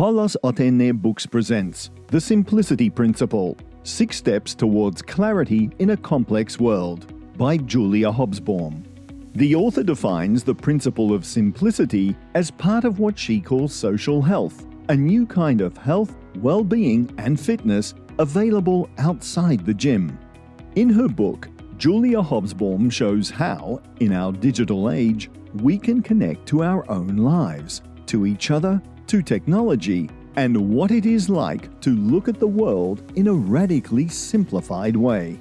Pallas Athéné Books presents The Simplicity Principle Six Steps Towards Clarity in a Complex World by Julia Hobsbawm. The author defines the principle of simplicity as part of what she calls social health, a new kind of health, well being, and fitness available outside the gym. In her book, Julia Hobsbawm shows how, in our digital age, we can connect to our own lives, to each other, to technology and what it is like to look at the world in a radically simplified way.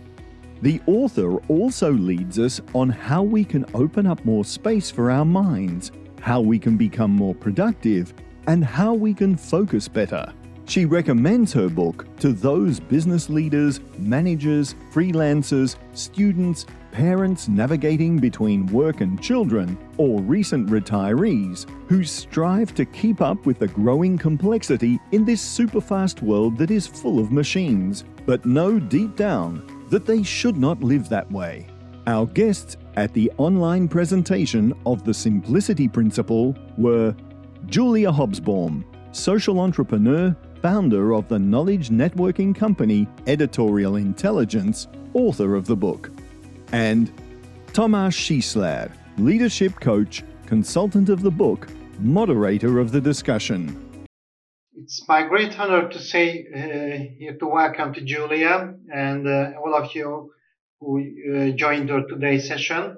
The author also leads us on how we can open up more space for our minds, how we can become more productive, and how we can focus better. She recommends her book to those business leaders, managers, freelancers, students, parents navigating between work and children, or recent retirees who strive to keep up with the growing complexity in this superfast world that is full of machines, but know deep down that they should not live that way. Our guests at the online presentation of the Simplicity Principle were Julia Hobsbawm, social entrepreneur, founder of the knowledge networking company Editorial Intelligence, author of the book and Tomasz Schiesler, leadership coach, consultant of the book, moderator of the discussion. It's my great honor to say uh, here to welcome to Julia and uh, all of you who uh, joined our today's session.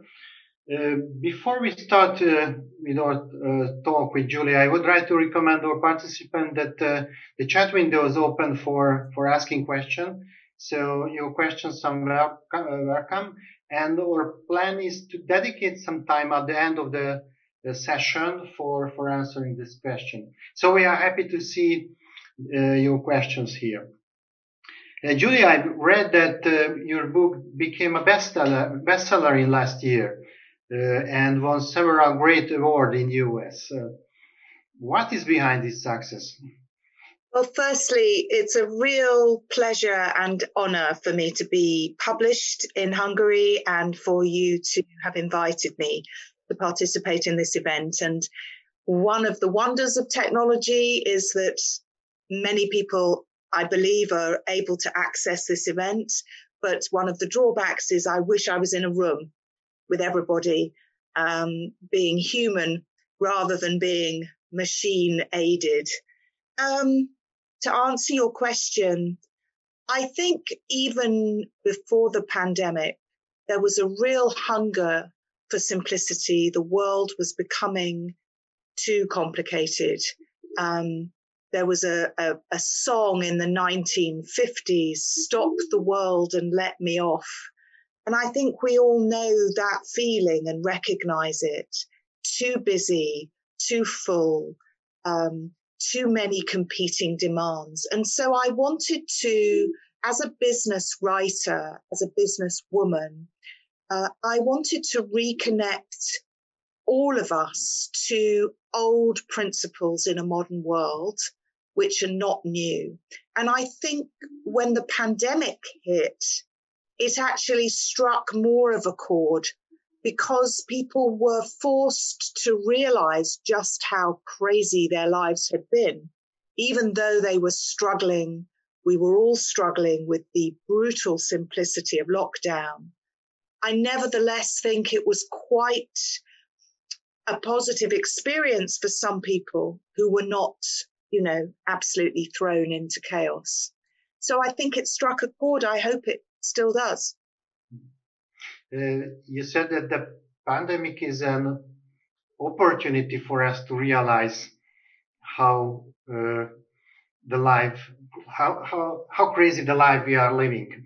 Uh, before we start uh, with our uh, talk with Julia, I would like to recommend our participant that the chat window is open for, for asking questions. So your questions are welcome. And our plan is to dedicate some time at the end of the, the session for, for answering this question. So we are happy to see uh, your questions here. Uh, Julia, I read that uh, your book became a bestseller, bestseller in last year uh, and won several great awards in the US. Uh, what is behind this success? Well, firstly, it's a real pleasure and honor for me to be published in Hungary and for you to have invited me to participate in this event. And one of the wonders of technology is that many people, I believe, are able to access this event. But one of the drawbacks is I wish I was in a room with everybody um, being human rather than being machine aided. Um, to answer your question, I think even before the pandemic, there was a real hunger for simplicity. The world was becoming too complicated. Um, there was a, a, a, song in the 1950s, Stop the World and Let Me Off. And I think we all know that feeling and recognize it. Too busy, too full, um, too many competing demands. And so I wanted to, as a business writer, as a business woman, uh, I wanted to reconnect all of us to old principles in a modern world, which are not new. And I think when the pandemic hit, it actually struck more of a chord because people were forced to realize just how crazy their lives had been. Even though they were struggling, we were all struggling with the brutal simplicity of lockdown. I nevertheless think it was quite a positive experience for some people who were not, you know, absolutely thrown into chaos. So I think it struck a chord. I hope it still does. Uh, you said that the pandemic is an opportunity for us to realize how uh, the life, how, how, how crazy the life we are living.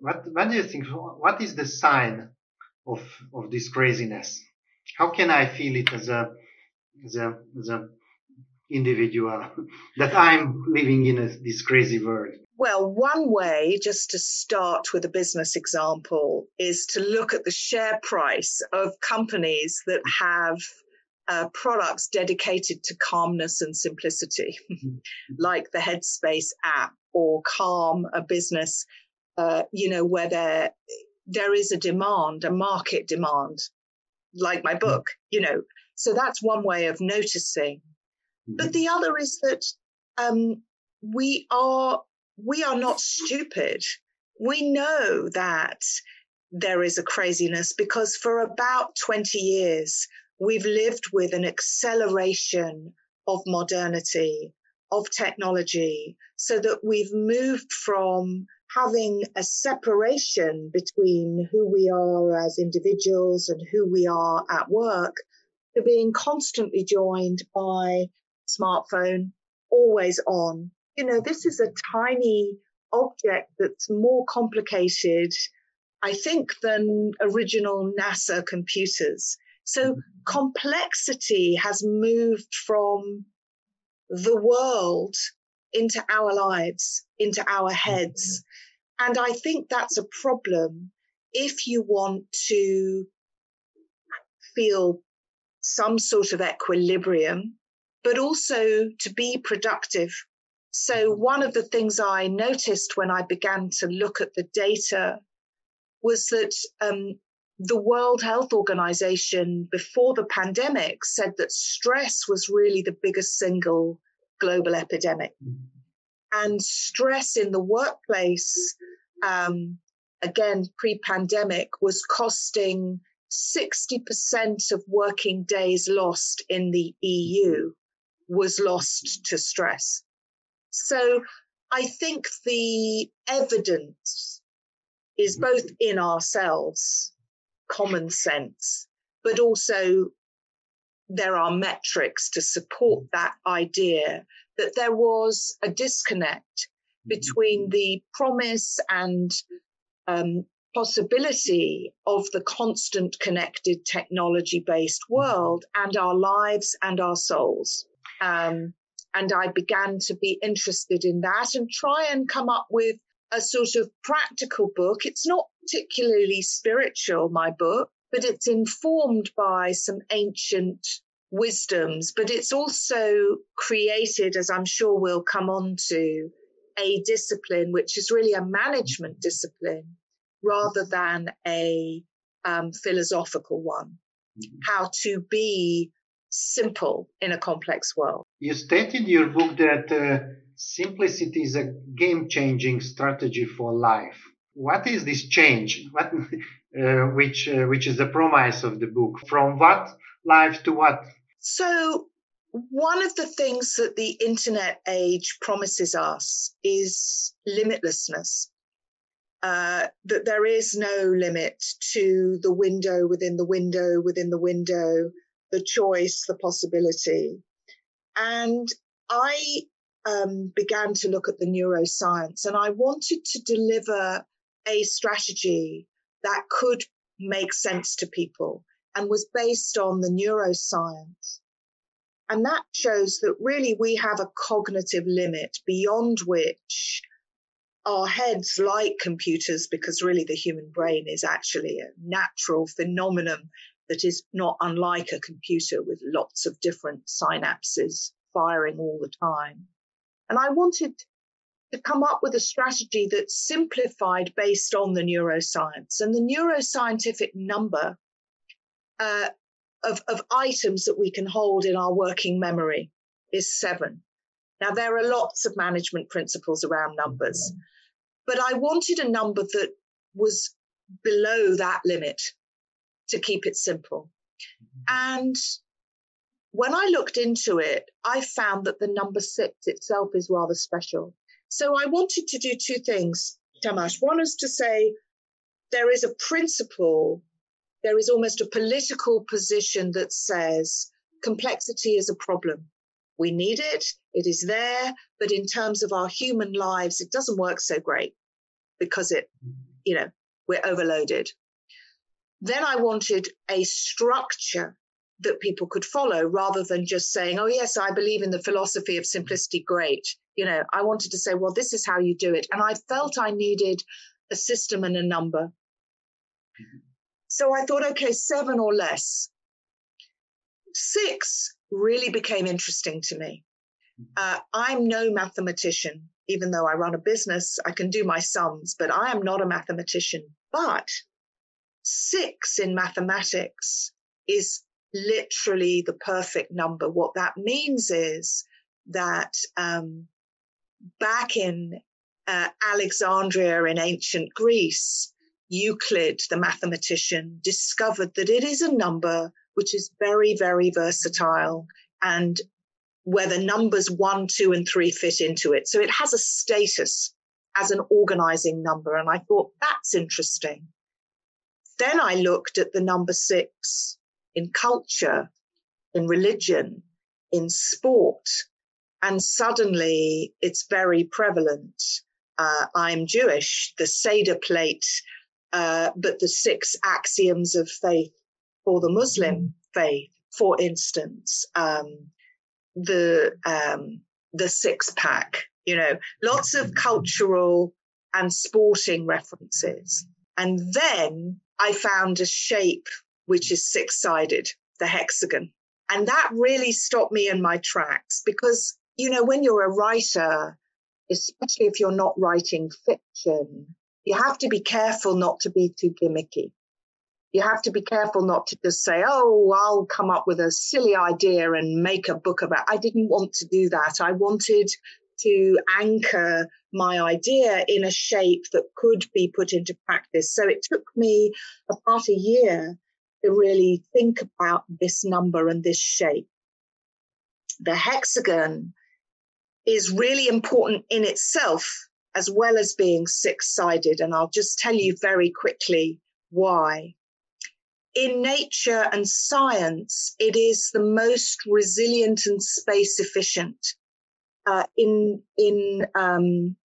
What, what do you think? What is the sign of, of this craziness? How can I feel it as a, as a, as a individual that I'm living in a, this crazy world? Well, one way, just to start with a business example, is to look at the share price of companies that have uh, products dedicated to calmness and simplicity, mm-hmm. like the Headspace app or Calm, a business, uh, you know, where there there is a demand, a market demand, like my book, you know. So that's one way of noticing. But mm-hmm. the other is that um, we are we are not stupid. We know that there is a craziness because for about 20 years we've lived with an acceleration of modernity, of technology, so that we've moved from having a separation between who we are as individuals and who we are at work to being constantly joined by smartphone, always on. You know, this is a tiny object that's more complicated, I think, than original NASA computers. So mm-hmm. complexity has moved from the world into our lives, into our heads. Mm-hmm. And I think that's a problem if you want to feel some sort of equilibrium, but also to be productive. So, one of the things I noticed when I began to look at the data was that um, the World Health Organization, before the pandemic, said that stress was really the biggest single global epidemic. And stress in the workplace, um, again, pre pandemic, was costing 60% of working days lost in the EU was lost to stress. So I think the evidence is both in ourselves, common sense, but also there are metrics to support that idea that there was a disconnect between the promise and um, possibility of the constant connected technology based world and our lives and our souls. Um, and I began to be interested in that and try and come up with a sort of practical book. It's not particularly spiritual, my book, but it's informed by some ancient wisdoms, but it's also created, as I'm sure we'll come on to, a discipline which is really a management discipline rather than a um, philosophical one. Mm-hmm. How to be simple in a complex world. You stated in your book that uh, simplicity is a game changing strategy for life. What is this change? What, uh, which, uh, which is the promise of the book? From what life to what? So, one of the things that the internet age promises us is limitlessness. Uh, that there is no limit to the window within the window within the window, the choice, the possibility. And I um, began to look at the neuroscience and I wanted to deliver a strategy that could make sense to people and was based on the neuroscience. And that shows that really we have a cognitive limit beyond which our heads, like computers, because really the human brain is actually a natural phenomenon that is not unlike a computer with lots of different synapses firing all the time. And I wanted to come up with a strategy that's simplified based on the neuroscience. And the neuroscientific number uh, of, of items that we can hold in our working memory is seven. Now, there are lots of management principles around numbers, but I wanted a number that was below that limit to keep it simple. Mm-hmm. And when I looked into it, I found that the number six itself is rather special. So I wanted to do two things, Tamash. One is to say there is a principle there is almost a political position that says complexity is a problem. We need it, it is there, but in terms of our human lives, it doesn't work so great because it, mm-hmm. you know, we're overloaded. Then I wanted a structure that people could follow rather than just saying, oh, yes, I believe in the philosophy of simplicity, great. You know, I wanted to say, well, this is how you do it. And I felt I needed a system and a number. Mm-hmm. So I thought, okay, seven or less. Six really became interesting to me. Mm-hmm. Uh, I'm no mathematician, even though I run a business, I can do my sums, but I am not a mathematician. But six in mathematics is literally the perfect number. What that means is that um, back in uh, Alexandria in ancient Greece, Euclid, the mathematician, discovered that it is a number which is very, very versatile and where the numbers one, two, and three fit into it. So it has a status as an organizing number. And I thought that's interesting. Then I looked at the number six in culture, in religion, in sport, and suddenly it's very prevalent. Uh, I'm Jewish, the Seder plate, uh, but the six axioms of faith for the Muslim faith, for instance, um, the um, the six pack, you know, lots of cultural and sporting references. And then I found a shape which is six sided, the hexagon. And that really stopped me in my tracks because, you know, when you're a writer, especially if you're not writing fiction, you have to be careful not to be too gimmicky. You have to be careful not to just say, Oh, I'll come up with a silly idea and make a book about. I didn't want to do that. I wanted to anchor my idea in a shape that could be put into practice. So it took me about a year to really think about this number and this shape. The hexagon is really important in itself as well as being six sided. And I'll just tell you very quickly why. In nature and science, it is the most resilient and space efficient. Uh, in in um,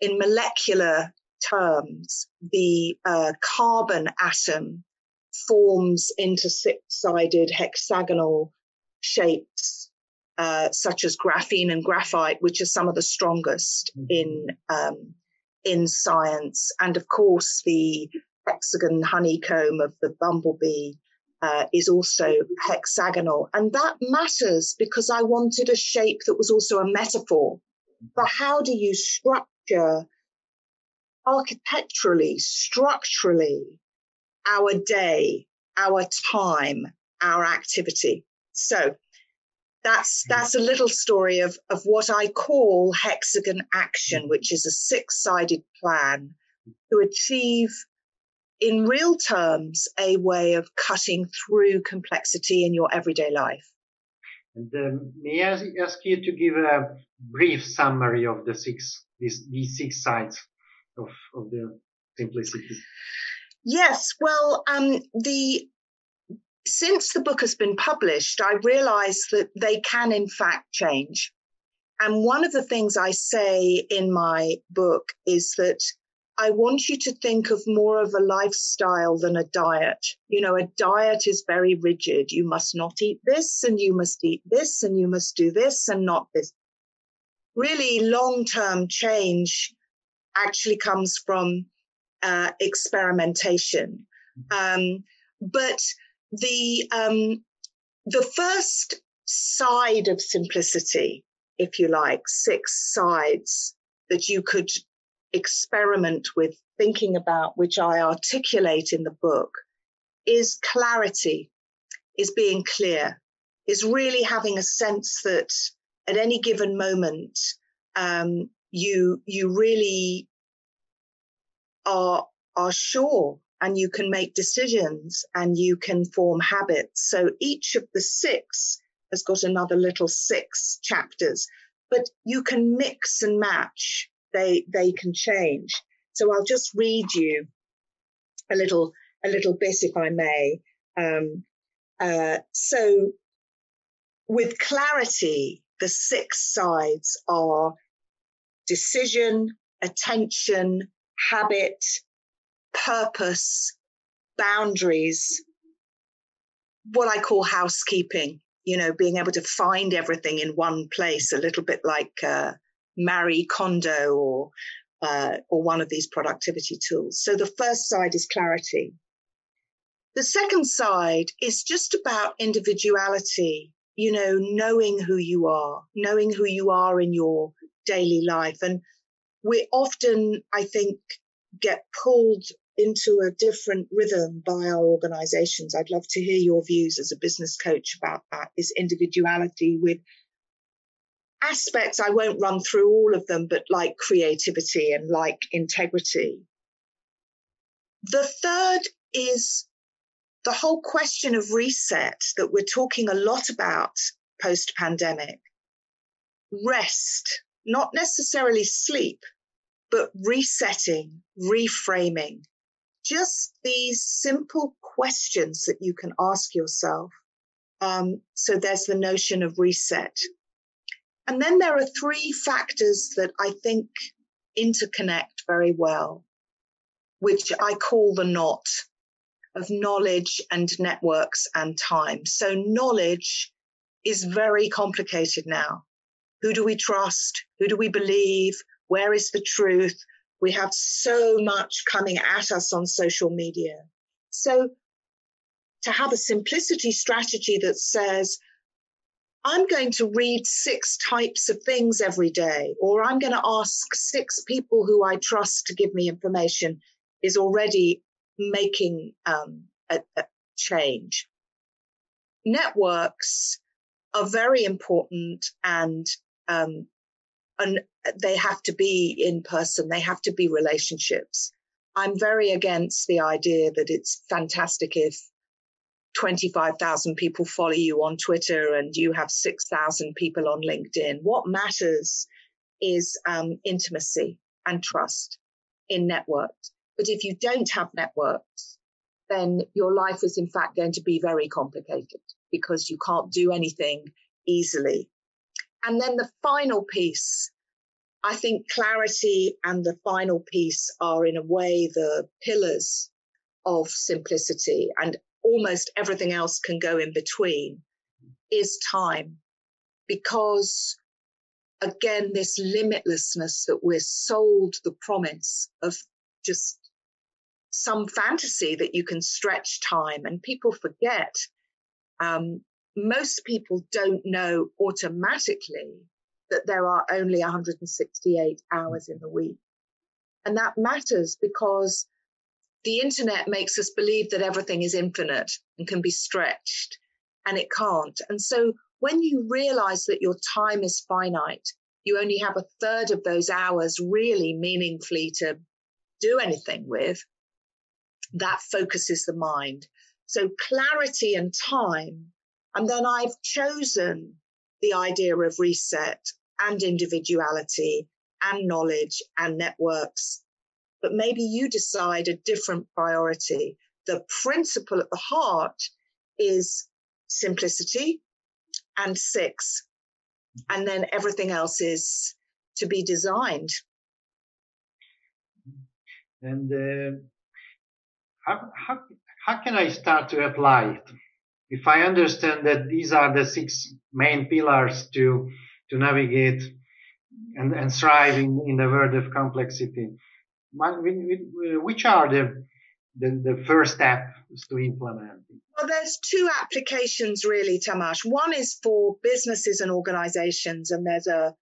in molecular terms, the uh, carbon atom forms into six-sided hexagonal shapes, uh, such as graphene and graphite, which are some of the strongest mm-hmm. in um, in science. And of course, the hexagon honeycomb of the bumblebee uh, is also hexagonal, and that matters because I wanted a shape that was also a metaphor for how do you structure architecturally, structurally our day, our time, our activity. So that's hmm. that's a little story of, of what I call hexagon action, which is a six-sided plan to achieve in real terms a way of cutting through complexity in your everyday life. And um, may I ask you to give a brief summary of the six these, these six sides of, of the simplicity? Yes, well, um, the since the book has been published, I realized that they can in fact change. And one of the things I say in my book is that I want you to think of more of a lifestyle than a diet. You know, a diet is very rigid. You must not eat this and you must eat this and you must do this and not this. Really long term change actually comes from uh, experimentation. Um, but the um, the first side of simplicity, if you like, six sides that you could experiment with thinking about, which I articulate in the book, is clarity, is being clear, is really having a sense that at any given moment, um, you you really are are sure and you can make decisions and you can form habits. So each of the six has got another little six chapters, but you can mix and match. They, they can change. So I'll just read you a little, a little bit, if I may. Um, uh, so with clarity, the six sides are decision, attention, habit, purpose, boundaries, what I call housekeeping, you know, being able to find everything in one place, a little bit like uh, Marie Kondo or uh, or one of these productivity tools. So the first side is clarity. The second side is just about individuality, you know, knowing who you are, knowing who you are in your daily life. And we often, I think, get pulled into a different rhythm by our organizations. I'd love to hear your views as a business coach about that, this individuality with aspects, I won't run through all of them, but like creativity and like integrity. The third is the whole question of reset that we're talking a lot about post pandemic. Rest, not necessarily sleep, but resetting, reframing. Just these simple questions that you can ask yourself. Um, so there's the notion of reset. And then there are three factors that I think interconnect very well, which I call the knot of knowledge and networks and time. So knowledge is very complicated now. Who do we trust? Who do we believe? Where is the truth? We have so much coming at us on social media. So to have a simplicity strategy that says, I'm going to read six types of things every day, or I'm going to ask six people who I trust to give me information is already making um, a, a change. Networks are very important and um, and they have to be in person. They have to be relationships. I'm very against the idea that it's fantastic if 25,000 people follow you on Twitter and you have 6,000 people on LinkedIn. What matters is um, intimacy and trust in networks. But if you don't have networks, then your life is in fact going to be very complicated because you can't do anything easily. And then the final piece, I think clarity and the final piece are in a way the pillars of simplicity and almost everything else can go in between is time. Because again this limitlessness that we're sold the promise of just some fantasy that you can stretch time and people forget um, most people don't know automatically that there are only 168 hours in the week. And that matters because the internet makes us believe that everything is infinite and can be stretched and it can't and so when you realize that your time is finite you only have a third of those hours really meaningfully to do anything with that focuses the mind. So clarity and time. And then I've chosen the idea of reset and individuality and knowledge and networks. But maybe you decide a different priority. The principle at the heart is simplicity and six. And then everything else is to be designed. And uh, how, how, how can I start to apply it? If I understand that these are the six main pillars to, to navigate and, and thrive in, in the world of complexity, which are the, the, the first steps to implement? Well, there's two applications really, Tamash. One is for businesses and organizations, and there's a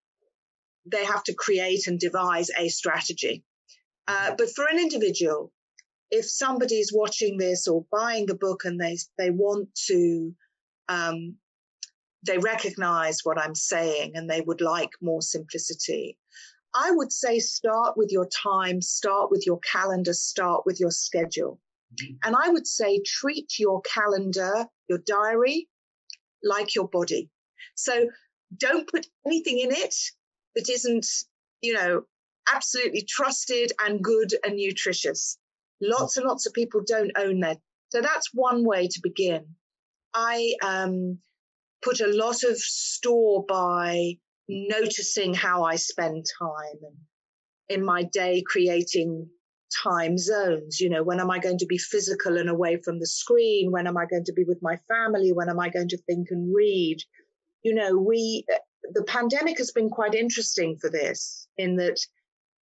they have to create and devise a strategy. Uh, but for an individual, if somebody's watching this or buying a book and they they want to um, they recognize what I'm saying and they would like more simplicity. I would say start with your time, start with your calendar, start with your schedule. Mm-hmm. And I would say treat your calendar, your diary, like your body. So don't put anything in it that isn't, you know, absolutely trusted and good and nutritious. Lots and lots of people don't own that. So that's one way to begin. I um, put a lot of store by noticing how I spend time and in my day creating time zones. You know, when am I going to be physical and away from the screen? When am I going to be with my family? When am I going to think and read? You know, we, eh, the pandemic has been quite interesting for this in that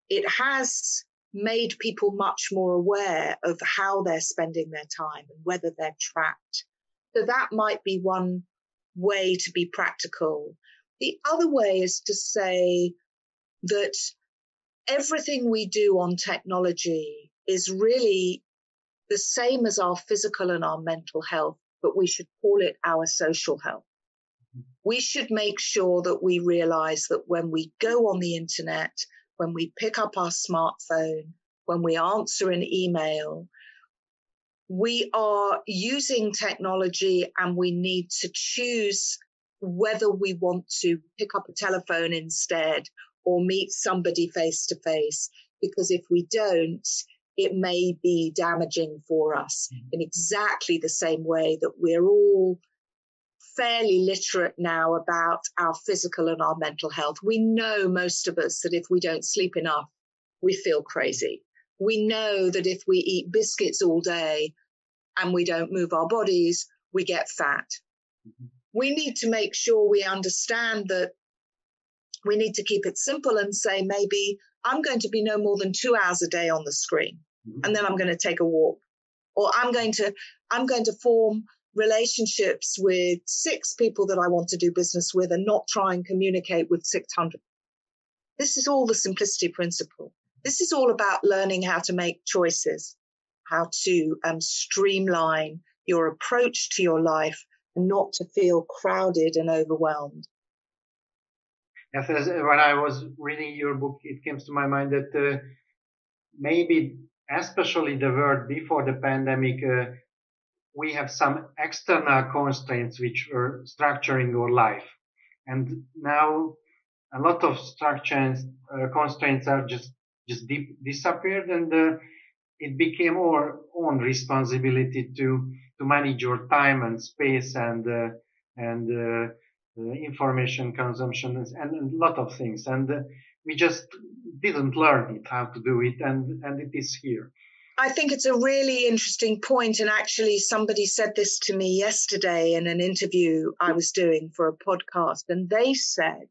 it has made people much more aware of how they're spending their time and whether they're trapped. So that might be one way to be practical. The other way is to say that everything we do on technology is really the same as our physical and our mental health, but we should call it our social health. we should make sure that we realize that when we go on the internet, when we pick up our smartphone, when we answer an email, we are using technology and we need to choose whether we want to pick up a telephone instead or meet somebody face to face. Because if we don't, it may be damaging for us mm-hmm. in exactly the same way that we're all fairly literate now about our physical and our mental health. We know most of us that if we don't sleep enough, we feel crazy. We know that if we eat biscuits all day and we don't move our bodies, we get fat. Mm-hmm. We need to make sure we understand that we need to keep it simple and say, maybe I'm going to be no more than two hours a day on the screen, mm-hmm. and then I'm going to take a walk. Or I'm going to, I'm going to form relationships with six people that I want to do business with and not try and communicate with 600. This is all the simplicity principle. This is all about learning how to make choices, how to um, streamline your approach to your life not to feel crowded and overwhelmed. Yes, when I was reading your book, it came to my mind that uh, maybe, especially the world before the pandemic, uh, we have some external constraints which were structuring our life. And now a lot of structures, uh, constraints are just, just disappeared and uh, it became our own responsibility to, to manage your time and space and, uh, and, uh, uh, information consumption and, and, a lot of things. And uh, we just didn't learn it, how to do it. And, and it is here. I think it's a really interesting point, and actually, somebody said this to me yesterday in an interview I was doing for a podcast, and they said,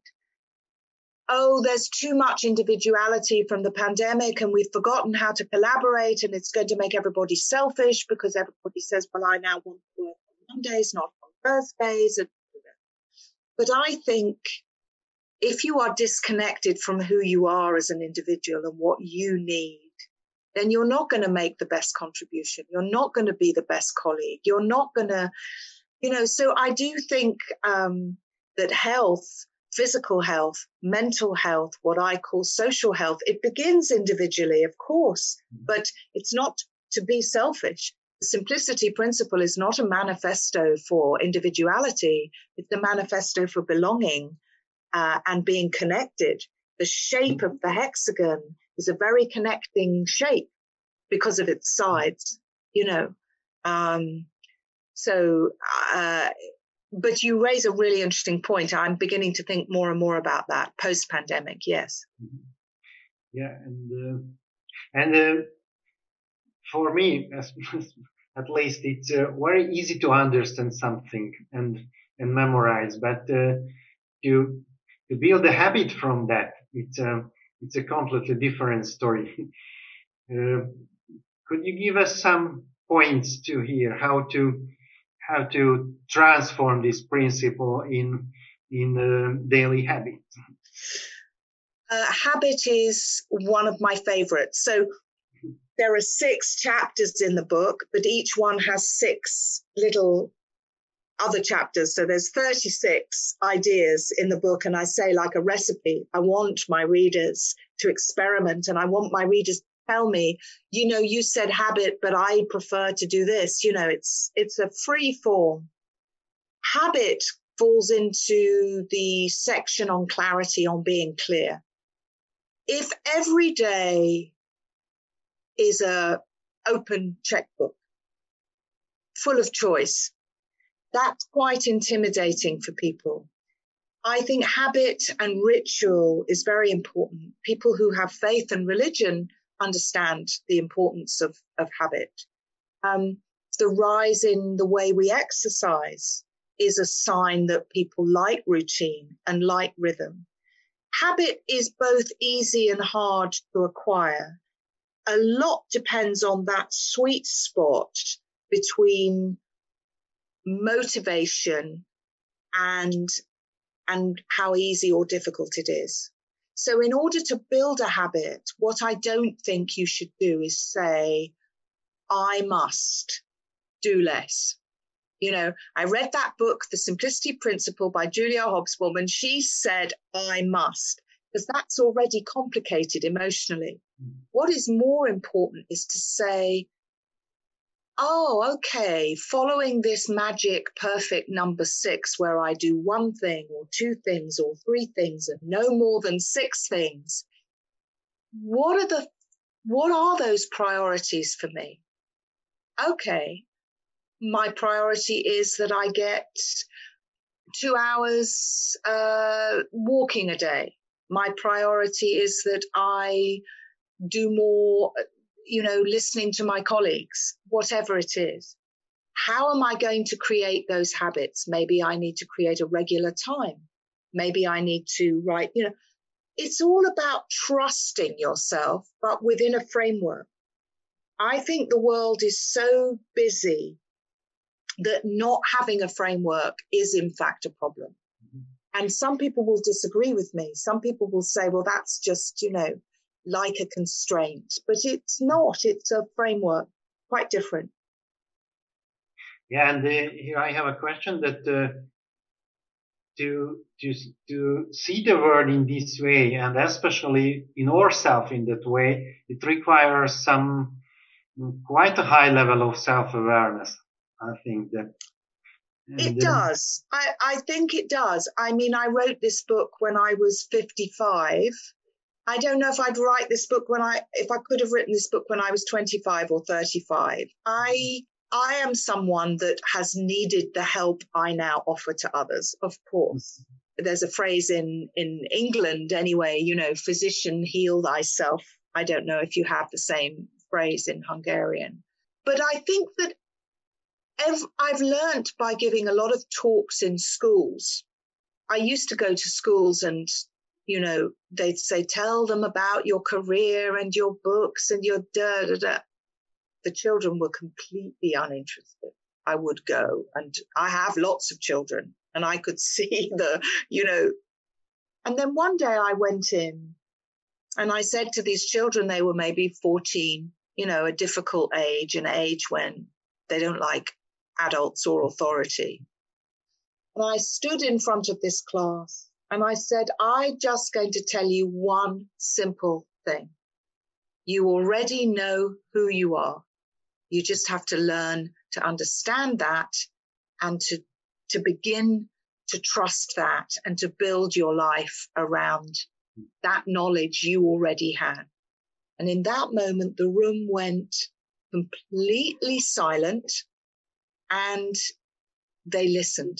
Oh, there's too much individuality from the pandemic, and we've forgotten how to collaborate, and it's going to make everybody selfish because everybody says, Well, I now want to work on Mondays, not on Thursdays. But I think if you are disconnected from who you are as an individual and what you need, then you're not going to make the best contribution. You're not going to be the best colleague. You're not going to, you know, so I do think um, that health, physical health, mental health, what I call social health, it begins individually, of course, mm-hmm. but it's not to be selfish. The simplicity principle is not a manifesto for individuality. It's a manifesto for belonging uh, and being connected. The shape of the hexagon is a very connecting shape because of its sides, you know. Um, so, uh, but you raise a really interesting point. I'm beginning to think more and more about that post pandemic. Yes. Mm-hmm. Yeah, and uh, and uh, for me, at least, it's uh, very easy to understand something and and memorize, but uh, to to build a habit from that, it's um, it's a completely different story. uh, could you give us some points to here how to how to transform this principle in in daily habit? Uh, habit is one of my favorites. So there are six chapters in the book, but each one has six little other chapters. So there's 36 ideas in the book. And I say, like a recipe, I want my readers to experiment and I want my readers tell me, you know, you said habit, but I prefer to do this. You know, it's, it's a free form. Habit falls into the section on clarity, on being clear. If every day is a open checkbook full of choice, that's quite intimidating for people. I think habit and ritual is very important. People who have faith and religion understand the importance of, of habit. Um, the rise in the way we exercise is a sign that people like routine and like rhythm. Habit is both easy and hard to acquire. A lot depends on that sweet spot between motivation and and how easy or difficult it is. So in order to build a habit, what I don't think you should do is say, I must do less. You know, I read that book, The Simplicity Principle by Julia Hobsbawm, and she said, I must, because that's already complicated emotionally. Mm. What is more important is to say, oh, okay, following this magic perfect number six, where I do one thing or two things or three things and no more than six things. What are the, what are those priorities for me? Okay, my priority is that I get two hours uh, walking a day. My priority is that I do more you know, listening to my colleagues, whatever it is. How am I going to create those habits? Maybe I need to create a regular time. Maybe I need to write, you know, it's all about trusting yourself, but within a framework. I think the world is so busy that not having a framework is in fact a problem. Mm-hmm. And some people will disagree with me. Some people will say, well, that's just, you know, like a constraint, but it's not. It's a framework, quite different. Yeah, and uh, here I have a question that uh, to to to see the world in this way, and especially in ourselves in that way, it requires some quite a high level of self-awareness. I think that. it does. I, I think it does. I mean, I wrote this book when I was 55 I don't know if I'd write this book when I, if I could have written this book when I was 25 or 35. I, I am someone that has needed the help I now offer to others, of course. There's a phrase in, in England anyway, you know, physician heal thyself. I don't know if you have the same phrase in Hungarian, but I think that I've learned by giving a lot of talks in schools. I used to go to schools and you know, they'd say, tell them about your career and your books and your da da da. The children were completely uninterested. I would go and I have lots of children and I could see the, you know, and then one day I went in and I said to these children, they were maybe 14, you know, a difficult age, an age when they don't like adults or authority. And I stood in front of this class and I said, I'm just going to tell you one simple thing. You already know who you are. You just have to learn to understand that and to, to begin to trust that and to build your life around that knowledge you already had. And in that moment, the room went completely silent and they listened.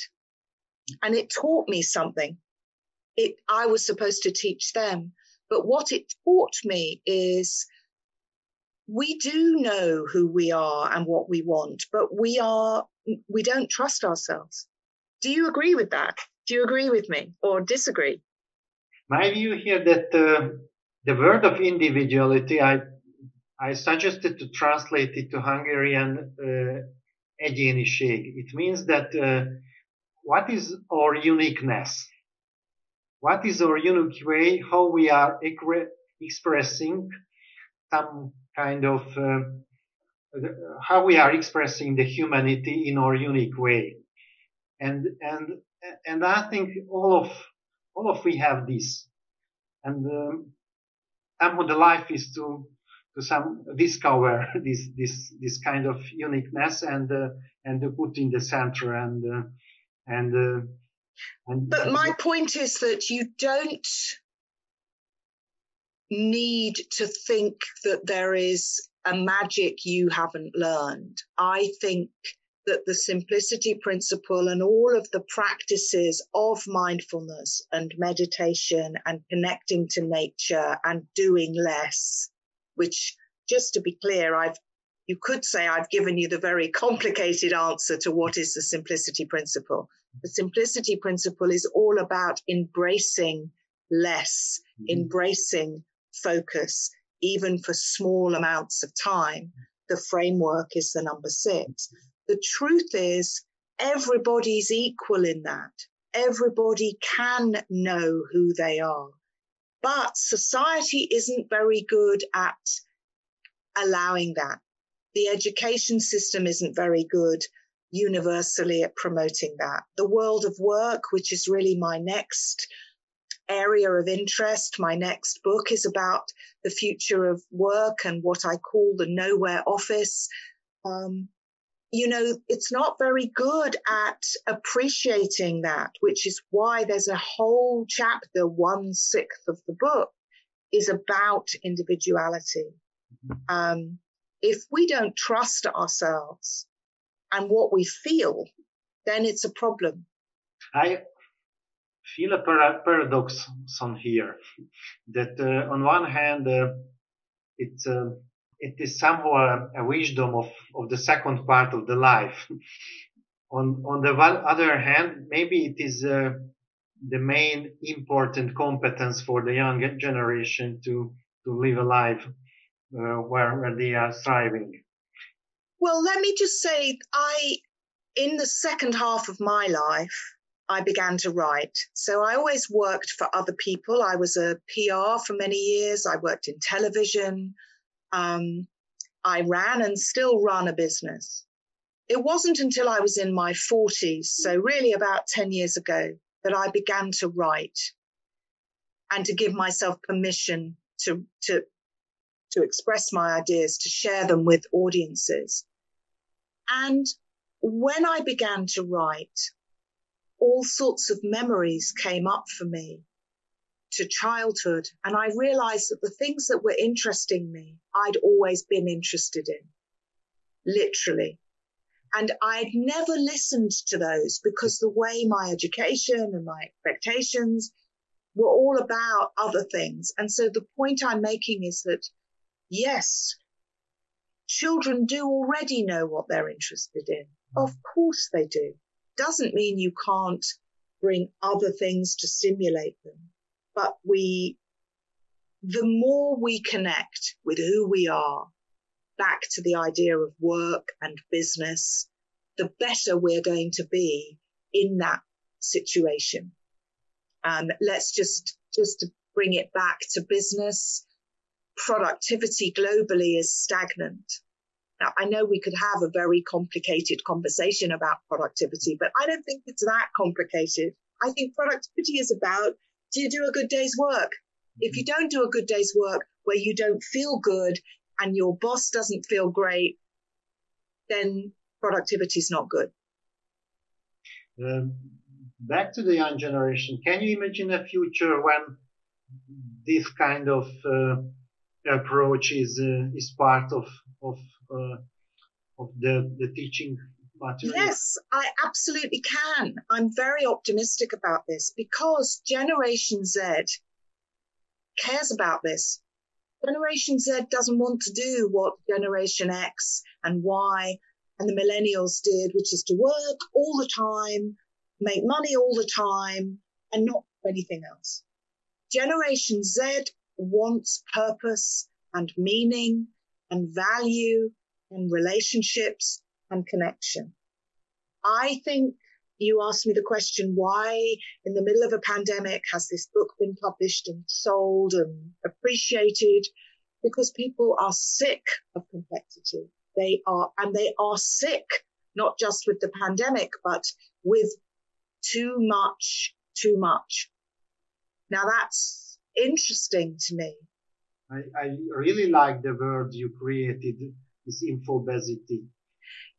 And it taught me something it, I was supposed to teach them. But what it taught me is we do know who we are and what we want, but we are, we don't trust ourselves. Do you agree with that? Do you agree with me or disagree? My view here that uh, the word of individuality, I, I suggested to translate it to Hungarian uh. It means that uh, what is our uniqueness? What is our unique way, how we are expressing some kind of, uh, how we are expressing the humanity in our unique way. And, and, and I think all of, all of we have this. And, um, some of the life is to, to some discover this, this, this kind of uniqueness and, uh, and to put in the center and, uh, and, uh, but uh, my point is that you don't need to think that there is a magic you haven't learned. I think that the simplicity principle and all of the practices of mindfulness and meditation and connecting to nature and doing less, which just to be clear, I've you could say I've given you the very complicated answer to what is the simplicity principle. The simplicity principle is all about embracing less, mm-hmm. embracing focus, even for small amounts of time. The framework is the number six. The truth is, everybody's equal in that. Everybody can know who they are. But society isn't very good at allowing that the education system isn't very good universally at promoting that. The world of work, which is really my next area of interest. My next book is about the future of work and what I call the nowhere office. Um, you know, it's not very good at appreciating that, which is why there's a whole chapter, one sixth of the book, is about individuality. Mm-hmm. Um, if we don't trust ourselves and what we feel, then it's a problem. I feel a para- paradox on here that uh, on one hand, uh, it's uh, it is somehow a, a, wisdom of, of the second part of the life. on on the one other hand, maybe it is uh, the main important competence for the young generation to to live a life uh, where, they are thriving. Well, let me just say, I in the second half of my life, I began to write. So I always worked for other people. I was a PR for many years. I worked in television. Um, I ran and still run a business. It wasn't until I was in my 40s, so really about 10 years ago, that I began to write and to give myself permission to, to, to express my ideas, to share them with audiences. And when I began to write, all sorts of memories came up for me to childhood. And I realized that the things that were interesting me, I'd always been interested in, literally. And I'd never listened to those because the way my education and my expectations were all about other things. And so the point I'm making is that yes, children do already know what they're interested in. Of course they do doesn't mean you can't bring other things to stimulate them. But we, the more we connect with who we are back to the idea of work and business, the better we're going to be in that situation. Um, let's just, just to bring it back to business. Productivity globally is stagnant. Now, I know we could have a very complicated conversation about productivity, but I don't think it's that complicated. I think productivity is about do you do a good day's work? If you don't do a good day's work where you don't feel good and your boss doesn't feel great, then productivity is not good. Um, back to the young generation, can you imagine a future when this kind of uh, approach is uh, is part of of uh, of the the teaching material? Yes, I absolutely can. I'm very optimistic about this because Generation Z cares about this. Generation Z doesn't want to do what Generation X and Y and the millennials did, which is to work all the time, make money all the time, and not anything else. Generation Z wants purpose and meaning and value and relationships and connection. I think you asked me the question, why in the middle of a pandemic has this book been published and sold and appreciated? Because people are sick of complexity. They are, and they are sick, not just with the pandemic, but with too much, too much. Now that's interesting to me I, I really like the word you created, this infobesity.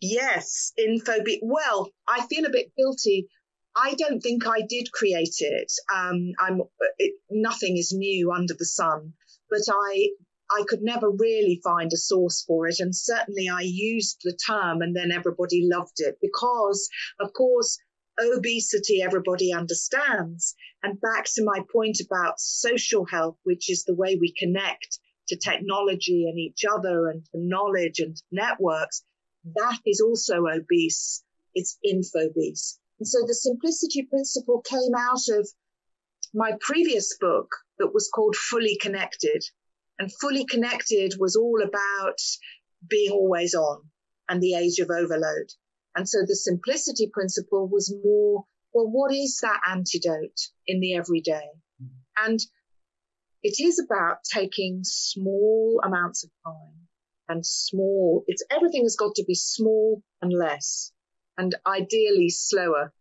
Yes, infobesity. Well, I feel a bit guilty. I don't think I did create it. Um, I'm it, nothing is new under the sun, but I I could never really find a source for it, and certainly I used the term, and then everybody loved it because, of course, obesity everybody understands. And back to my point about social health, which is the way we connect to technology and each other and knowledge and networks, that is also obese. It's infobese. And so the simplicity principle came out of my previous book that was called Fully Connected. And Fully Connected was all about being always on and the age of overload. And so the simplicity principle was more, well, what is that antidote in the everyday? And it is about taking small amounts of time and small, it's everything has got to be small and less. and ideally slower.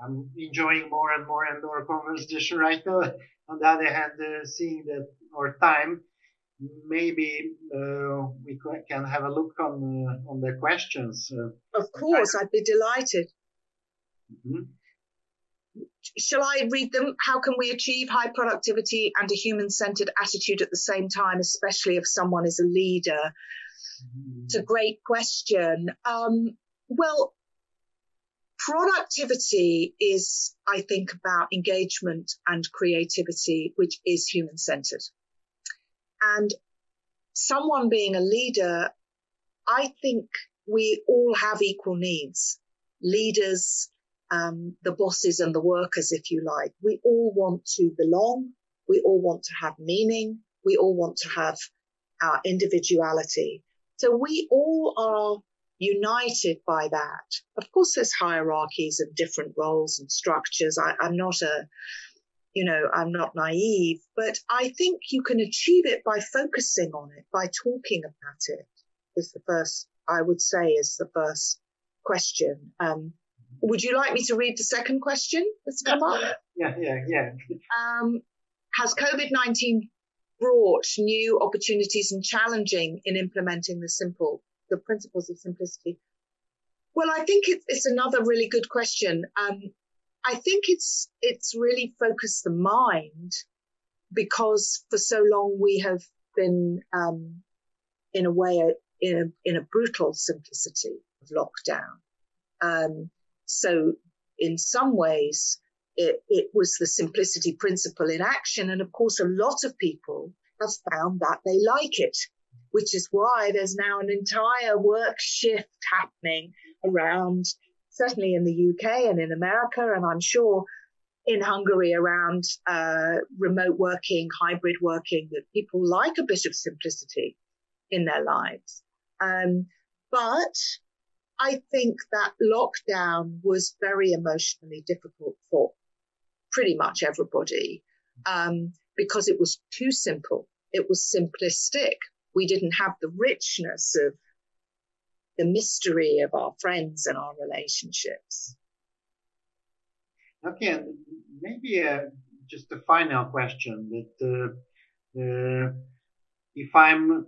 I'm enjoying more and more and more conversation right now. On the other hand, uh, seeing that our time, maybe uh, we can have a look on uh, on the questions. Uh. of course, I'd be delighted. Mm-hmm. Shall I read them? How can we achieve high productivity and a human centered attitude at the same time, especially if someone is a leader? Mm-hmm. It's a great question. Um, well, productivity is, I think, about engagement and creativity, which is human centered. And someone being a leader, I think we all have equal needs. Leaders, um, the bosses and the workers, if you like. We all want to belong. We all want to have meaning. We all want to have our individuality. So we all are united by that. Of course, there's hierarchies of different roles and structures. I, I'm not a, you know, I'm not naive, but I think you can achieve it by focusing on it, by talking about it is the first, I would say is the first question. Um, would you like me to read the second question that's come up? Yeah, yeah, yeah. Um, has COVID 19 brought new opportunities and challenging in implementing the simple, the principles of simplicity? Well, I think it, it's another really good question. Um, I think it's it's really focused the mind because for so long we have been um, in a way in a, in a brutal simplicity of lockdown. Um, so in some ways, it, it was the simplicity principle in action. And of course, a lot of people have found that they like it, which is why there's now an entire work shift happening around, certainly in the UK and in America, and I'm sure in Hungary around uh, remote working, hybrid working, that people like a bit of simplicity in their lives. Um, but I think that lockdown was very emotionally difficult for pretty much everybody um, because it was too simple. It was simplistic. We didn't have the richness of the mystery of our friends and our relationships. Okay, maybe uh, just a final question that uh, uh, if I'm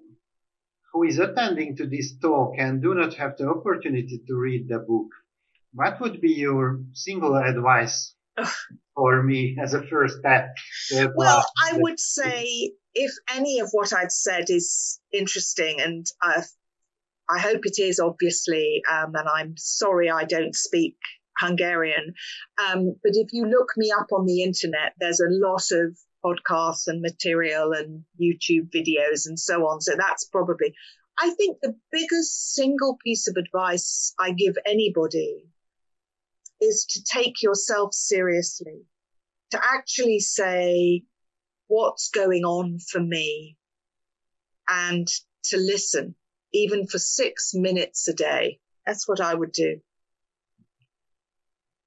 who is attending to this talk and do not have the opportunity to read the book, what would be your single advice for me as a first step? Well, I would say if any of what I've said is interesting, and uh, I hope it is, obviously, um, and I'm sorry I don't speak Hungarian, um, but if you look me up on the internet, there's a lot of podcasts and material and YouTube videos and so on. So that's probably, I think the biggest single piece of advice I give anybody is to take yourself seriously, to actually say, what's going on for me? and to listen, even for six minutes a day. That's what I would do.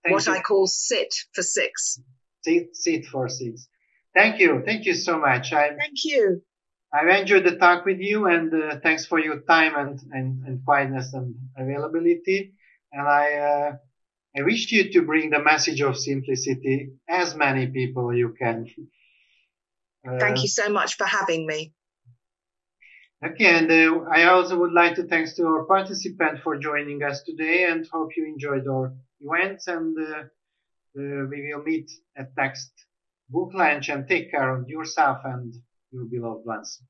Thank what you. I call sit for six. Sit, sit for six. Thank you. Thank you so much. I, Thank you. I've enjoyed the talk with you and uh, thanks for your time and, and, and quietness and availability. And I, uh, I wish you to bring the message of simplicity as many people you can. Uh, Thank you so much for having me. Okay, and uh, I also would like to thanks to our participant for joining us today and hope you enjoyed our events and uh, uh, we will meet at next book lunch and take care of yourself and your beloved ones.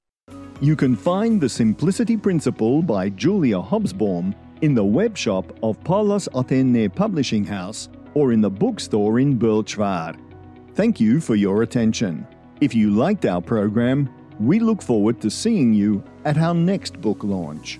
You can find The Simplicity Principle by Julia Hobsbawm in the web shop of Pallas Athéné Publishing House or in the bookstore in Bölcsvár. Thank you for your attention. If you liked our program, we look forward to seeing you at our next book launch.